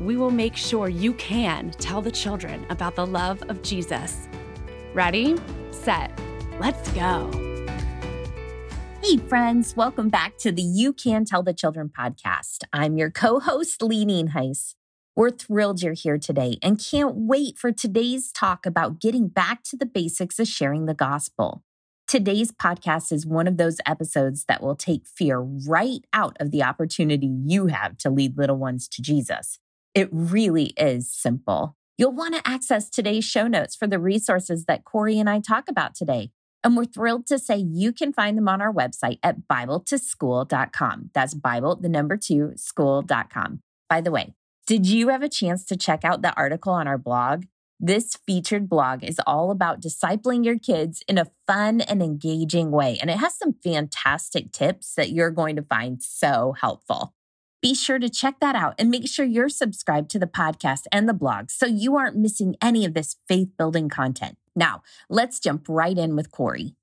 we will make sure you can tell the children about the love of Jesus. Ready, set, let's go. Hey, friends, welcome back to the You Can Tell the Children podcast. I'm your co host, Lee Nienhuis. We're thrilled you're here today and can't wait for today's talk about getting back to the basics of sharing the gospel. Today's podcast is one of those episodes that will take fear right out of the opportunity you have to lead little ones to Jesus. It really is simple. You'll want to access today's show notes for the resources that Kori and I talk about today. And we're thrilled to say you can find them on our website at BibleToSchool.com. That's Bible, the number two, school.com. By the way, did you have a chance to check out the article on our blog? This featured blog is all about discipling your kids in a fun and engaging way, and it has some fantastic tips that you're going to find so helpful. Be sure to check that out and make sure you're subscribed to the podcast and the blog so you aren't missing any of this faith building content. Now, let's jump right in with Kori.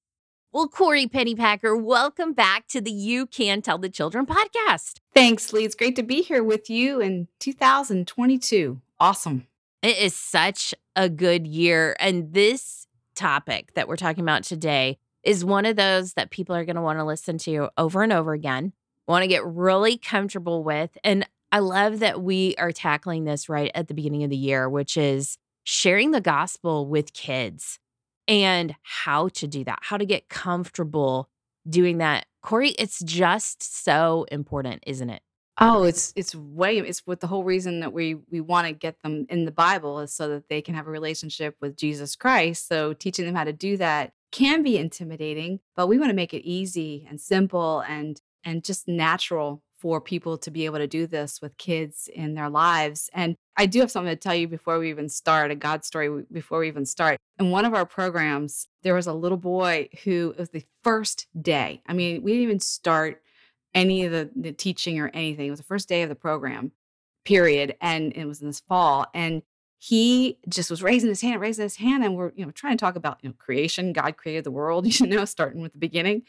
Well, Kori Pennypacker, welcome back to the You Can Tell the Children podcast. Thanks, Lee. It's great to be here with you in 2022. Awesome. It is such a good year. And this topic that we're talking about today is one of those that people are going to want to listen to over and over again want to get really comfortable with. And I love that we are tackling this right at the beginning of the year, which is sharing the gospel with kids and how to do that, how to get comfortable doing that. Kori, it's just so important, isn't it? Oh, it's it's way it's what the whole reason that we we want to get them in the Bible is so that they can have a relationship with Jesus Christ. So teaching them how to do that can be intimidating, but we want to make it easy and simple and and just natural for people to be able to do this with kids in their lives. And I do have something to tell you before we even start, a God story before we even start. In one of our programs, there was a little boy who it was the first day. I mean, we didn't even start any of the, the teaching or anything. It was the first day of the program, period. And it was in this fall. And he just was raising his hand, raising his hand, and we're you know trying to talk about you know creation. God created the world, you know, starting with the beginning,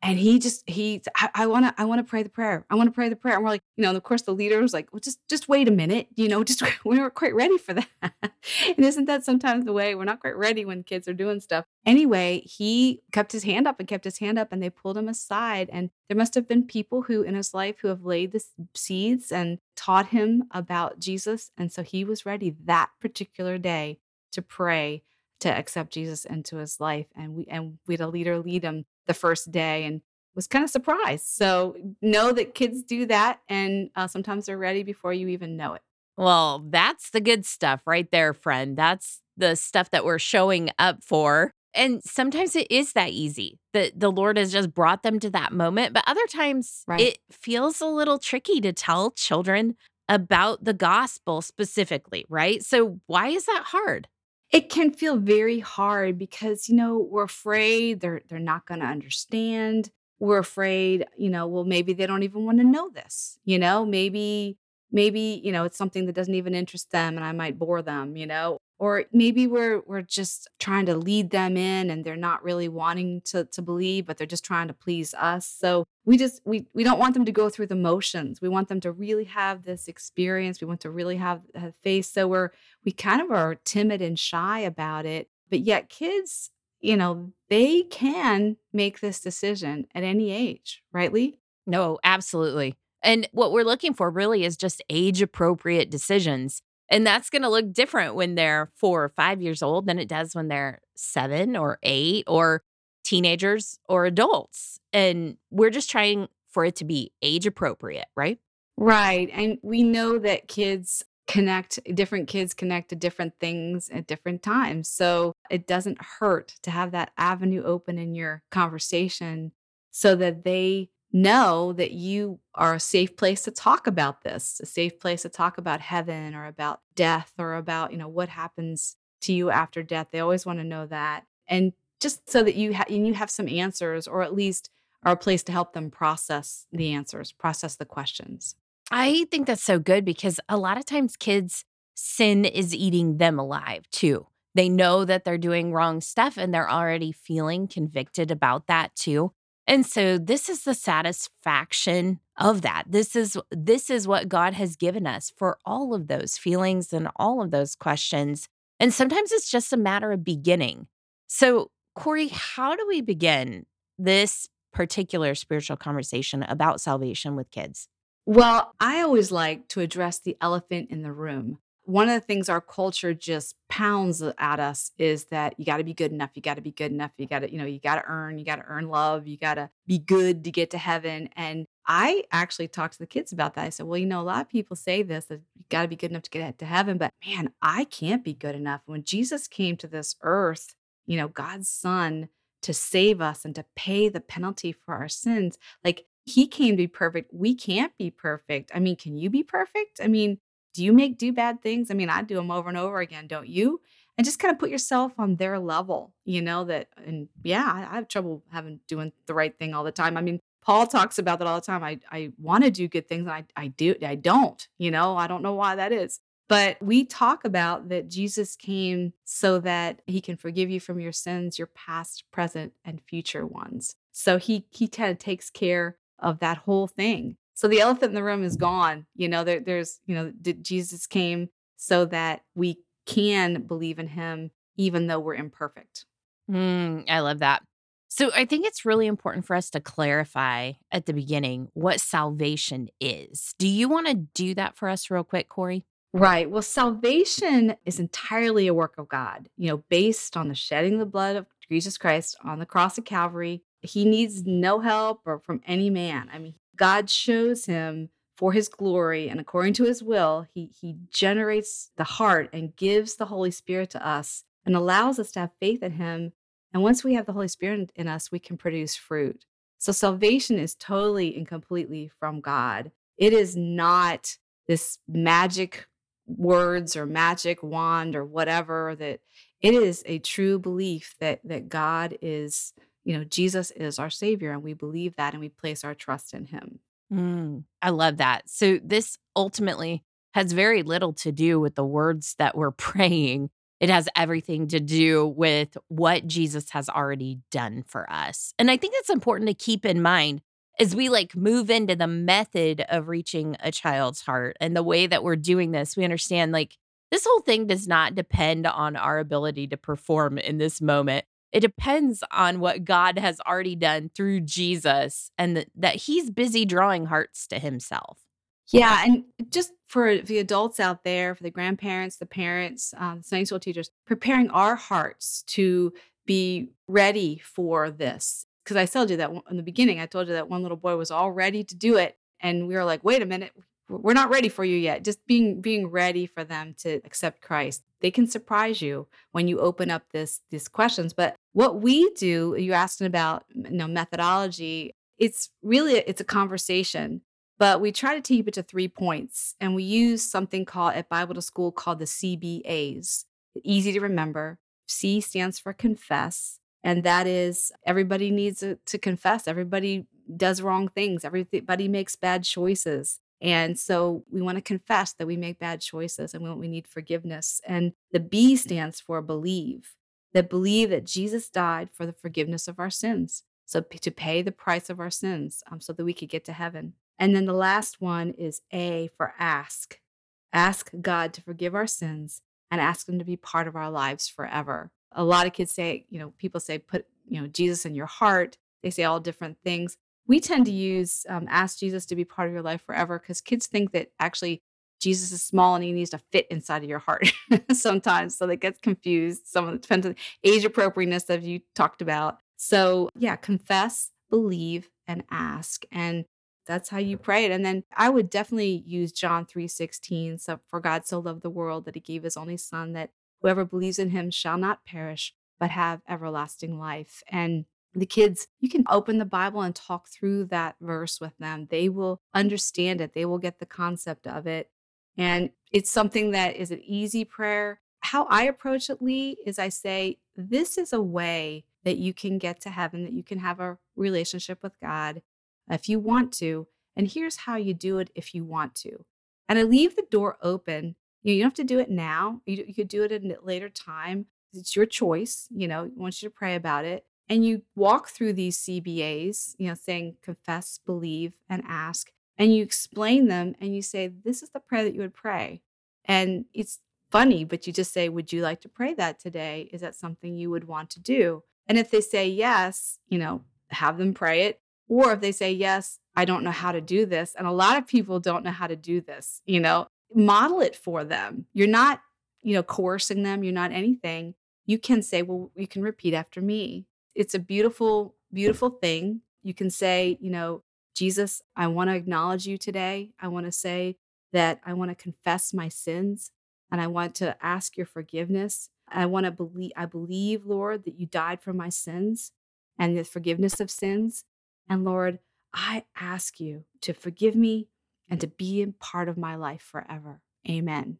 and he just he I want to I want to pray the prayer. I want to pray the prayer, and we're like you know, and of course the leader was like, well, just just wait a minute, you know, just we weren't quite ready for that. and isn't that sometimes the way we're not quite ready when kids are doing stuff? Anyway, he kept his hand up and kept his hand up, and they pulled him aside, and there must have been people who in his life who have laid the seeds and taught him about Jesus, and so he was ready that particular day to pray to accept Jesus into his life. And we and we had a leader lead him the first day and was kind of surprised. So know that kids do that, and uh, sometimes they're ready before you even know it. Well, that's the good stuff right there, friend. That's the stuff that we're showing up for. And sometimes it is that easy that the Lord has just brought them to that moment. But other times right. it feels a little tricky to tell children about the gospel specifically, right? So why is that hard? It can feel very hard because you know we're afraid they're they're not going to understand. We're afraid, you know, well maybe they don't even want to know this. You know, maybe maybe, you know, it's something that doesn't even interest them and I might bore them, you know, or maybe we're we're just trying to lead them in and they're not really wanting to to believe but they're just trying to please us. So we just we we don't want them to go through the motions. We want them to really have this experience. We want to really have, have faith so we're we kind of are timid and shy about it but yet kids you know they can make this decision at any age right lee? No absolutely. And what we're looking for really is just age appropriate decisions and that's going to look different when they're four or five years old than it does when they're seven or eight or teenagers or adults. And we're just trying for it to be age appropriate, right? Right. And we know that kids connect, different kids connect to different things at different times. So it doesn't hurt to have that avenue open in your conversation so that they know that you are a safe place to talk about this, a safe place to talk about heaven or about death or about, you know, what happens to you after death. They always want to know that. And just so that you ha- you have some answers or at least are a place to help them process the answers, process the questions. I think that's so good because a lot of times kids sin is eating them alive too. They know that they're doing wrong stuff and they're already feeling convicted about that too. And so this is the satisfaction of that. This is this is what God has given us for all of those feelings and all of those questions. And sometimes it's just a matter of beginning. So, Kori, how do we begin this particular spiritual conversation about salvation with kids? Well, I always like to address the elephant in the room one of the things our culture just pounds at us is that you got to be good enough you got to be good enough you got to you know you got to earn you got to earn love you got to be good to get to heaven and i actually talked to the kids about that i said well you know a lot of people say this that you got to be good enough to get to heaven but man i can't be good enough. When jesus came to this earth you know god's son to save us and to pay the penalty for our sins like he came to be perfect we can't be perfect. I mean can you be perfect? I mean do you make do bad things? I mean, I do them over and over again, don't you? And just kind of put yourself on their level, you know, that, and yeah, I, I have trouble having doing the right thing all the time. I mean, Paul talks about that all the time. I, I want to do good things and I, I do, I don't, you know, I don't know why that is. But we talk about that Jesus came so that he can forgive you from your sins, your past, present, and future ones. So he he kind of takes care of that whole thing. So the elephant in the room is gone. You know, there, there's, you know, Jesus came so that we can believe in him even though we're imperfect. Mm, I love that. So I think it's really important for us to clarify at the beginning what salvation is. Do you want to do that for us real quick, Kori? Right. Well, salvation is entirely a work of God, you know, based on the shedding of the blood of Jesus Christ on the cross of Calvary. He needs no help or from any man. I mean, God shows him for his glory and according to his will, he, he generates the heart and gives the Holy Spirit to us and allows us to have faith in him. And once we have the Holy Spirit in us, we can produce fruit. So salvation is totally and completely from God. It is not this magic words or magic wand or whatever that it is a true belief that that God is you know, Jesus is our Savior, and we believe that and we place our trust in Him. Mm, I love that. So, this ultimately has very little to do with the words that we're praying. It has everything to do with what Jesus has already done for us. And I think it's important to keep in mind as we like move into the method of reaching a child's heart and the way that we're doing this, we understand like this whole thing does not depend on our ability to perform in this moment. It depends on what God has already done through Jesus and th- that he's busy drawing hearts to himself. Yeah. And just for the adults out there, for the grandparents, the parents, um, Sunday school teachers, preparing our hearts to be ready for this. Because I told you that in the beginning, I told you that one little boy was all ready to do it. And we were like, wait a minute, we're not ready for you yet. Just being being ready for them to accept christ. They can surprise you when you open up this these questions. But what we do you're asking about you know methodology it's really it's a conversation. But we try to keep it to three points and we use something called at bible to school called the cbas easy to remember. C stands for confess and that is everybody needs to confess. Everybody does wrong things. Everybody makes bad choices and so we want to confess that we make bad choices and we, need forgiveness. And the B stands for believe, that believe that Jesus died for the forgiveness of our sins. So to pay the price of our sins um, so that we could get to heaven. And then the last one is A for ask. Ask God to forgive our sins and ask Him to be part of our lives forever. A lot of kids say, you know, people say, put, you know, Jesus in your heart. They say all different things we tend to use um, ask Jesus to be part of your life forever because kids think that actually Jesus is small and he needs to fit inside of your heart sometimes. So they get confused. Some of it depends on age appropriateness that you talked about. So yeah, confess, believe, and ask. And that's how you pray it. And then I would definitely use John 3 16. So for God so loved the world that he gave his only son that whoever believes in him shall not perish, but have everlasting life. And the kids, you can open the Bible and talk through that verse with them. They will understand it, they will get the concept of it. And it's something that is an easy prayer. How I approach it, Lee, is I say, This is a way that you can get to heaven, that you can have a relationship with God if you want to. And here's how you do it if you want to. And I leave the door open. You, don't have to do it now. You, you could do it at a later time. It's your choice. You know, I want you to pray about it. And you walk through these CBAs, you know, saying confess, believe, and ask. And you explain them and you say, this is the prayer that you would pray. And it's funny, but you just say, would you like to pray that today? Is that something you would want to do? And if they say yes, you know, have them pray it. Or if they say, yes, I don't know how to do this. And a lot of people don't know how to do this, you know, model it for them. You're not, you know, coercing them, you're not anything. You can say, well, you can repeat after me. It's a beautiful, beautiful thing. You can say, you know, Jesus, I want to acknowledge you today. I want to say that I want to confess my sins and I want to ask your forgiveness. I want to believe, I believe, Lord, that you died for my sins and the forgiveness of sins. And Lord, I ask you to forgive me and to be a part of my life forever. Amen.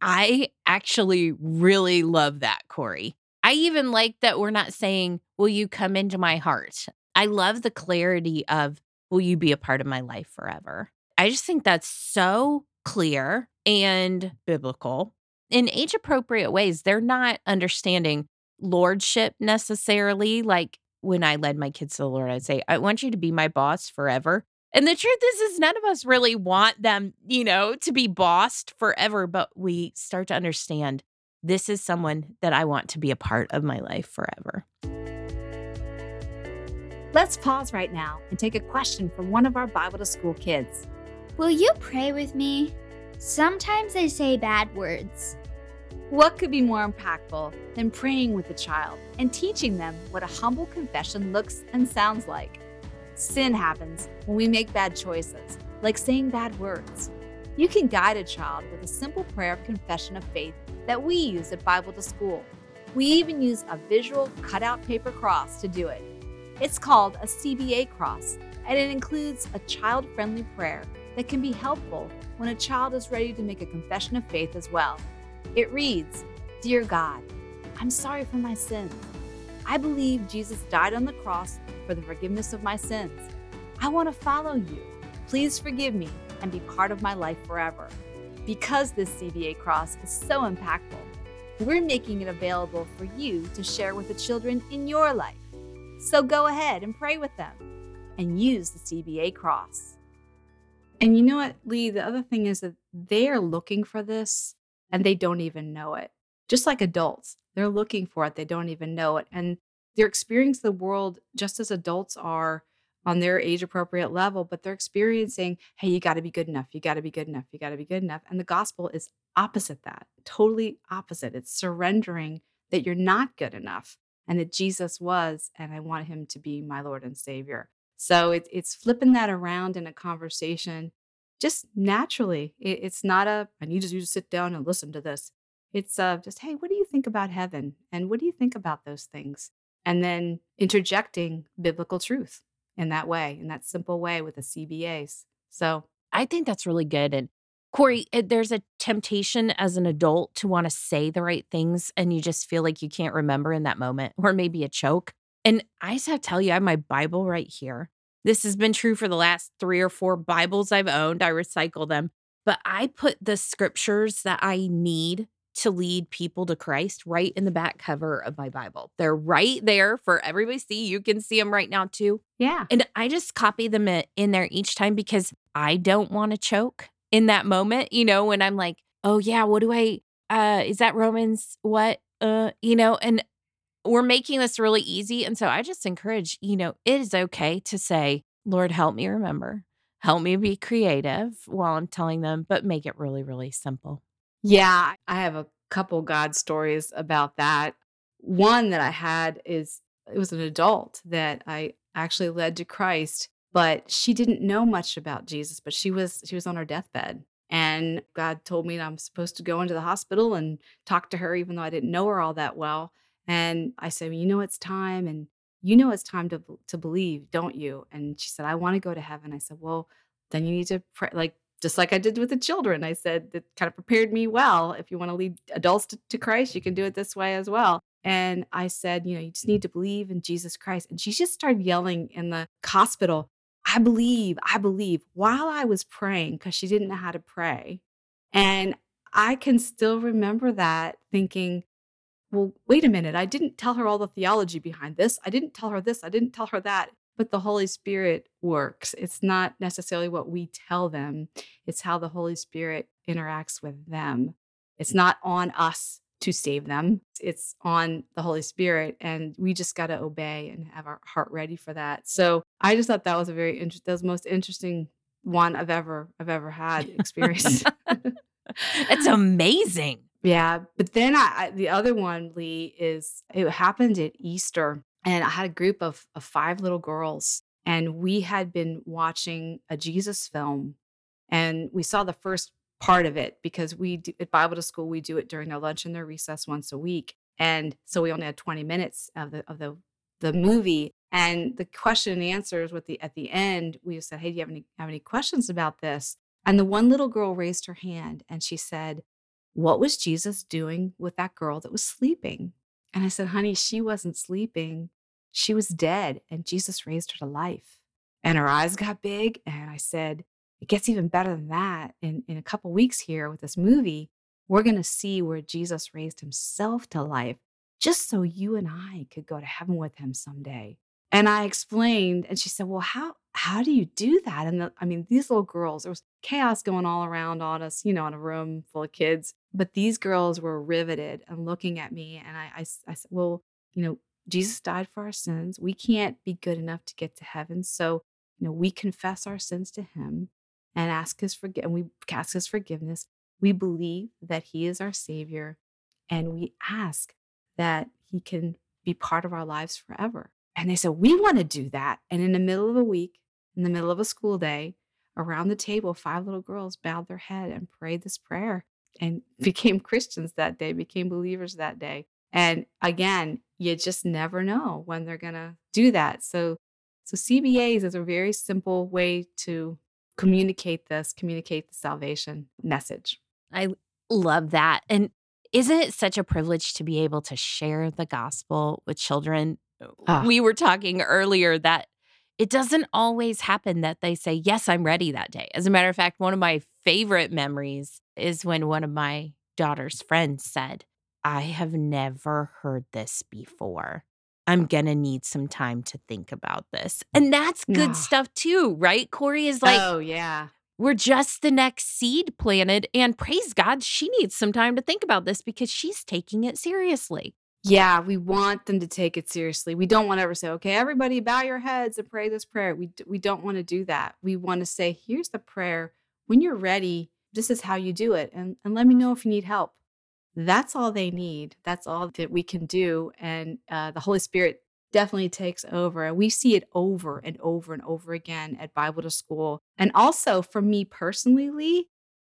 I actually really love that, Kori. I even like that we're not saying, Will you come into my heart? I love the clarity of, Will you be a part of my life forever? I just think that's so clear and biblical in age appropriate ways. They're not understanding lordship necessarily. Like when I led my kids to the Lord, I'd say, I want you to be my boss forever. And the truth is, is none of us really want them, you know, to be bossed forever, but we start to understand this is someone that I want to be a part of my life forever. Let's pause right now and take a question from one of our Bible to School kids. Will you pray with me? Sometimes I say bad words. What could be more impactful than praying with a child and teaching them what a humble confession looks and sounds like? Sin happens when we make bad choices, like saying bad words. You can guide a child with a simple prayer of confession of faith that we use at Bible to School. We even use a visual cutout paper cross to do it. It's called a CBA cross, and it includes a child friendly prayer that can be helpful when a child is ready to make a confession of faith as well. It reads Dear God, I'm sorry for my sins. I believe Jesus died on the cross for the forgiveness of my sins. I want to follow you. Please forgive me and be part of my life forever. Because this CBA cross is so impactful, we're making it available for you to share with the children in your life. So go ahead and pray with them and use the CBA cross. And you know what, Lee? The other thing is that they are looking for this and they don't even know it. Just like adults, they're looking for it, they don't even know it. And they're experiencing the world just as adults are on their age appropriate level, but they're experiencing, hey, you got to be good enough. You got to be good enough. You got to be good enough. And the gospel is opposite that, totally opposite. It's surrendering that you're not good enough and that Jesus was, and I want him to be my Lord and Savior. So it, it's flipping that around in a conversation just naturally. It, it's not a, I need you to sit down and listen to this. It's uh, just, hey, what do you think about heaven? And what do you think about those things? And then interjecting biblical truth in that way, in that simple way with the CBAs. So I think that's really good. And Kori, it, there's a temptation as an adult to want to say the right things and you just feel like you can't remember in that moment, or maybe a choke. And I just have to tell you, I have my Bible right here. This has been true for the last three or four Bibles I've owned. I recycle them, but I put the scriptures that I need to lead people to Christ right in the back cover of my Bible. They're right there for everybody to see. You can see them right now too. Yeah. And I just copy them in there each time because I don't want to choke in that moment, you know, when I'm like, "Oh yeah, what do I uh is that Romans what?" Uh, you know, and we're making this really easy. And so I just encourage, you know, it is okay to say, Lord, help me remember, help me be creative while I'm telling them, but make it really, really simple. Yeah, I have a couple God stories about that. One that I had is it was an adult that I actually led to Christ, but she didn't know much about Jesus, but she was she was on her deathbed. And God told me I'm supposed to go into the hospital and talk to her even though I didn't know her all that well. And I said, well, you know, it's time. And, you know it's time to to believe, don't you? And she said, I want to go to heaven. I said, well, then you need to pray, like just like I did with the children. I said that kind of prepared me well. If you want to lead adults to, to Christ, you can do it this way as well. And I said, you know, you just need to believe in Jesus Christ. And she just started yelling in the hospital, I believe, I believe, while I was praying, because she didn't know how to pray. And I can still remember that thinking, well, wait a minute, I didn't tell her all the theology behind this. I didn't tell her this. I didn't tell her that. But the Holy Spirit works. It's not necessarily what we tell them, it's how the Holy Spirit interacts with them. It's not on us to save them, it's on the Holy Spirit. And we just got to obey and have our heart ready for that. So I just thought that was a very interesting, that was the most interesting one I've ever, I've ever had experience. it's amazing. Yeah, but then I, I, the other one, Lee, is it happened at Easter, and I had a group of, of five little girls, and we had been watching a Jesus film, and we saw the first part of it because we do, at Bible to School we do it during their lunch and their recess once a week, and so we only had twenty minutes of the of the the movie. And the question and answers with the at the end, we said, "Hey, do you have any have any questions about this?" And the one little girl raised her hand and she said, what was Jesus doing with that girl that was sleeping? And I said, honey, she wasn't sleeping. She was dead, and Jesus raised her to life. And her eyes got big. And I said, it gets even better than that. In, in a couple weeks here with this movie, we're going to see where Jesus raised himself to life just so you and I could go to heaven with him someday. And I explained, and she said, Well, how how do you do that? And the, I mean, these little girls, there was chaos going all around on us, you know, in a room full of kids. But these girls were riveted and looking at me. And I, I, I said, Well, you know, Jesus died for our sins. We can't be good enough to get to heaven. So, you know, we confess our sins to him and ask his forg- and we ask his forgiveness. We believe that he is our savior and we ask that he can be part of our lives forever. And they said, We want to do that. And in the middle of a week, in the middle of a school day, around the table, five little girls bowed their head and prayed this prayer and became Christians that day, became believers that day. And again, you just never know when they're going to do that. So, so CBAs is a very simple way to communicate this, communicate the salvation message. I love that. And isn't it such a privilege to be able to share the gospel with children? Ah. We were talking earlier that it doesn't always happen that they say, Yes, I'm ready that day. As a matter of fact, one of my favorite memories is when one of my daughter's friends said, I have never heard this before. I'm going to need some time to think about this. And that's good yeah. stuff too, right? Kori is like, Oh, yeah. We're just the next seed planted. And praise God, she needs some time to think about this because she's taking it seriously. Yeah, we want them to take it seriously. We don't want to ever say, "Okay, everybody bow your heads and pray this prayer." We we don't want to do that. We want to say, "Here's the prayer. When you're ready, this is how you do it and and let me know if you need help." That's all they need. That's all that we can do and uh, the Holy Spirit definitely takes over. And we see it over and over and over again at Bible to School. And also for me personally, Lee,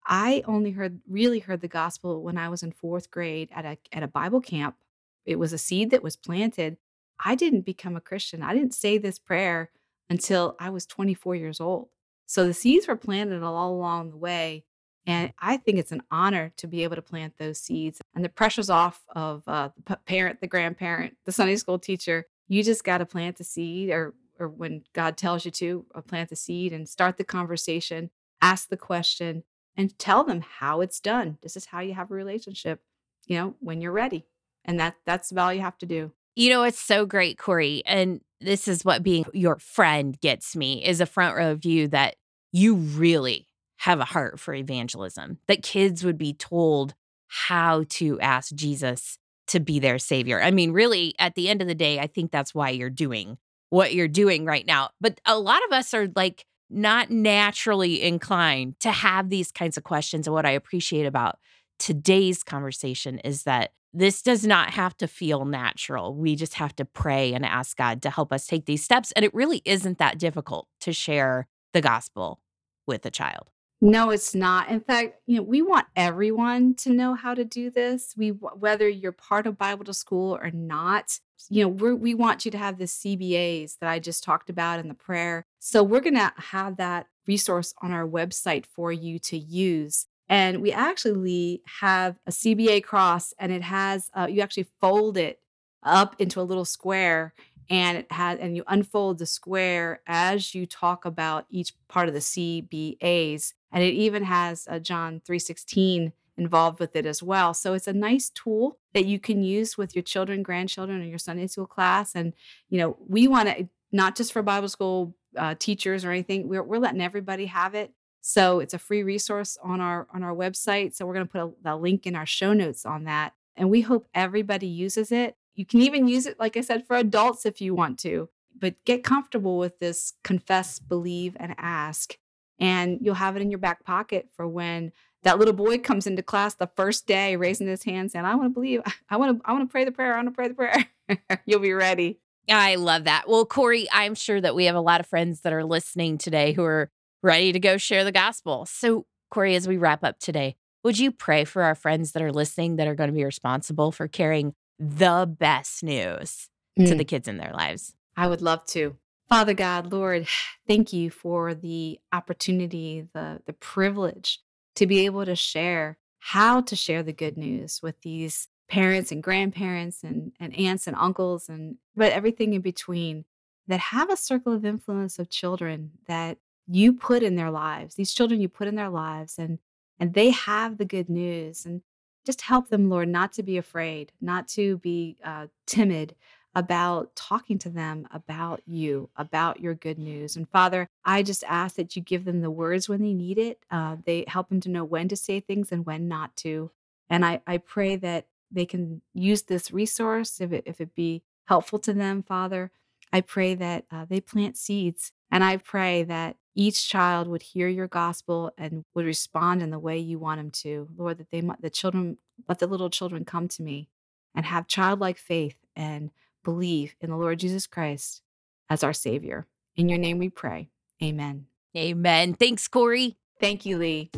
I only heard really heard the gospel when I was in 4th grade at a at a Bible camp it was a seed that was planted. I didn't become a Christian. I didn't say this prayer until I was 24 years old. So the seeds were planted all along the way. And I think it's an honor to be able to plant those seeds. And the pressure's off of uh, the parent, the grandparent, the Sunday school teacher. You just got to plant the seed, or or when God tells you to, uh, plant the seed and start the conversation, ask the question, and tell them how it's done. This is how you have a relationship. You know, when you're ready and that that's about all you have to do. You know it's so great kori and this is what being your friend gets me is a front row view that you really have a heart for evangelism that kids would be told how to ask jesus to be their savior. I mean really at the end of the day i think that's why you're doing what you're doing right now but a lot of us are like not naturally inclined to have these kinds of questions and what i appreciate about today's conversation is that this does not have to feel natural. We just have to pray and ask God to help us take these steps. And it really isn't that difficult to share the gospel with a child. No, it's not. In fact, you know, we want everyone to know how to do this. We whether you're part of Bible to School or not, you know, we we want you to have the CBAs that I just talked about in the prayer. So we're going to have that resource on our website for you to use. And we actually have a CBA cross, and it has, uh, you actually fold it up into a little square and it has and you unfold the square as you talk about each part of the CBAs and it even has a John 316 involved with it as well. So it's a nice tool that you can use with your children, grandchildren, or your Sunday school class. And you know, we want to not just for Bible school uh, teachers or anything. We're we're letting everybody have it. So it's a free resource on our on our website. So we're going to put a, a link in our show notes on that. And we hope everybody uses it. You can even use it, like I said, for adults if you want to. But get comfortable with this confess, believe, and ask. And you'll have it in your back pocket for when that little boy comes into class the first day raising his hand saying, I want to believe, I want to, I want to pray the prayer, I want to pray the prayer. You'll be ready. I love that. Well, Kori, I'm sure that we have a lot of friends that are listening today who are ready to go share the gospel. So, Kori, as we wrap up today, would you pray for our friends that are listening that are going to be responsible for carrying the best news mm. to the kids in their lives? I would love to. Father God, Lord, thank you for the opportunity, the the privilege to be able to share how to share the good news with these parents and grandparents and, and aunts and uncles and but everything in between that have a circle of influence of children that you put in their lives these children you put in their lives and and they have the good news and just help them lord not to be afraid not to be uh, timid about talking to them about you, about your good news. And Father, I just ask that you give them the words when they need it. Uh, they help them to know when to say things and when not to. And I, I pray that they can use this resource if it, if it be helpful to them, Father. I pray that uh, they plant seeds. And I pray that each child would hear your gospel and would respond in the way you want them to. Lord, that they the children, let the little children come to me and have childlike faith and believe in the Lord Jesus Christ as our Savior. In your name we pray. Amen. Amen. Thanks, Kori. Thank you, Lee.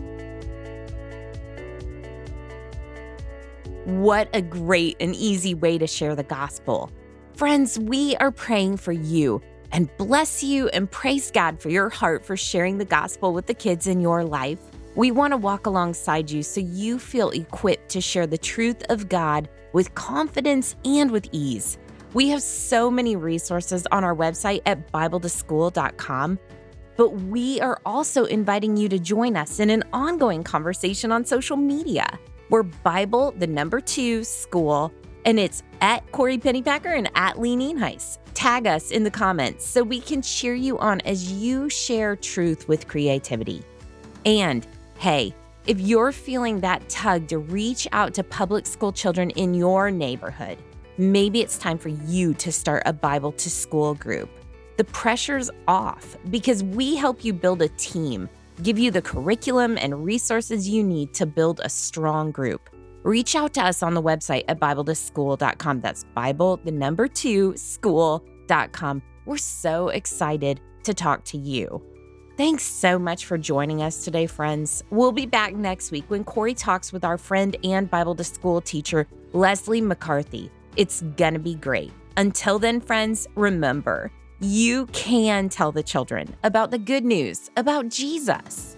What a great and easy way to share the gospel. Friends, we are praying for you and bless you and praise God for your heart for sharing the gospel with the kids in your life. We want to walk alongside you so you feel equipped to share the truth of God with confidence and with ease. We have so many resources on our website at BibleToSchool.com, but we are also inviting you to join us in an ongoing conversation on social media. We're Bible, the number two, school, and it's at Kori Pennypacker and at Lee Nienhuis. Tag us in the comments so we can cheer you on as you share truth with creativity. And hey, if you're feeling that tug to reach out to public school children in your neighborhood, maybe it's time for you to start a Bible to school group. The pressure's off because we help you build a team, give you the curriculum and resources you need to build a strong group. Reach out to us on the website at BibleToSchool.com. That's Bible, the number two, school.com. We're so excited to talk to you. Thanks so much for joining us today, friends. We'll be back next week when Kori talks with our friend and Bible to School teacher, Leslie McCarthy. It's gonna be great. Until then, friends, remember, you can tell the children about the good news about Jesus.